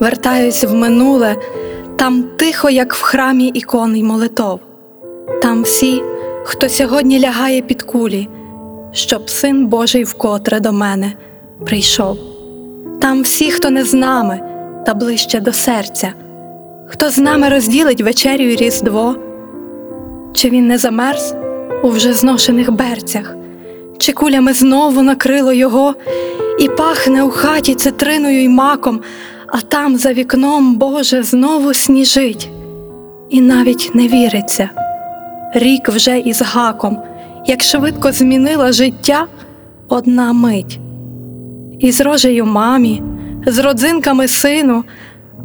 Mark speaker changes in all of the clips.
Speaker 1: вертаюсь в минуле, там тихо, як в храмі ікон й молитов. Там всі, хто сьогодні лягає під кулі, щоб син Божий вкотре до мене прийшов. Там всі, хто не з нами, та ближче до серця, хто з нами розділить вечерю й різдво, чи він не замерз у вже зношених берцях, чи кулями знову накрило його, і пахне у хаті цитриною й маком, а там за вікном Боже знову сніжить, і навіть не віриться. Рік вже із гаком, як швидко змінила життя одна мить. І з рожею мамі, з родзинками сину,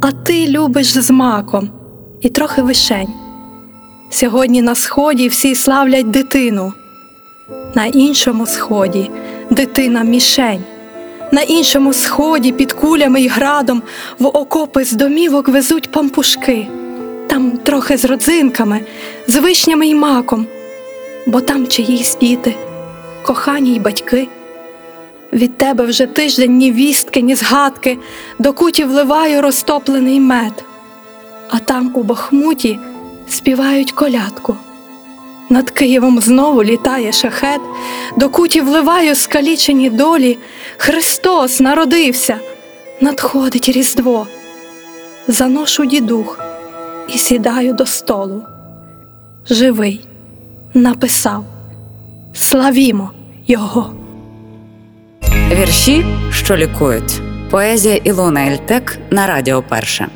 Speaker 1: а ти любиш з маком і трохи вишень. Сьогодні на сході всі славлять дитину, на іншому сході дитина мішень, на іншому сході під кулями й градом в окопи з домівок везуть пампушки, там трохи з родзинками, з вишнями й маком, бо там чиїсь діти, кохані й батьки. Від тебе вже тиждень ні вістки, ні згадки, до куті вливаю розтоплений мед, а там у бахмуті співають колядку. Над Києвом знову літає шахет, до куті вливаю скалічені долі. Христос народився, надходить Різдво. Заношу дідух і сідаю до столу. Живий, написав, славімо Його.
Speaker 2: Вірші, що лікують. Поезія Ілона Ельтек на Радіо Перше.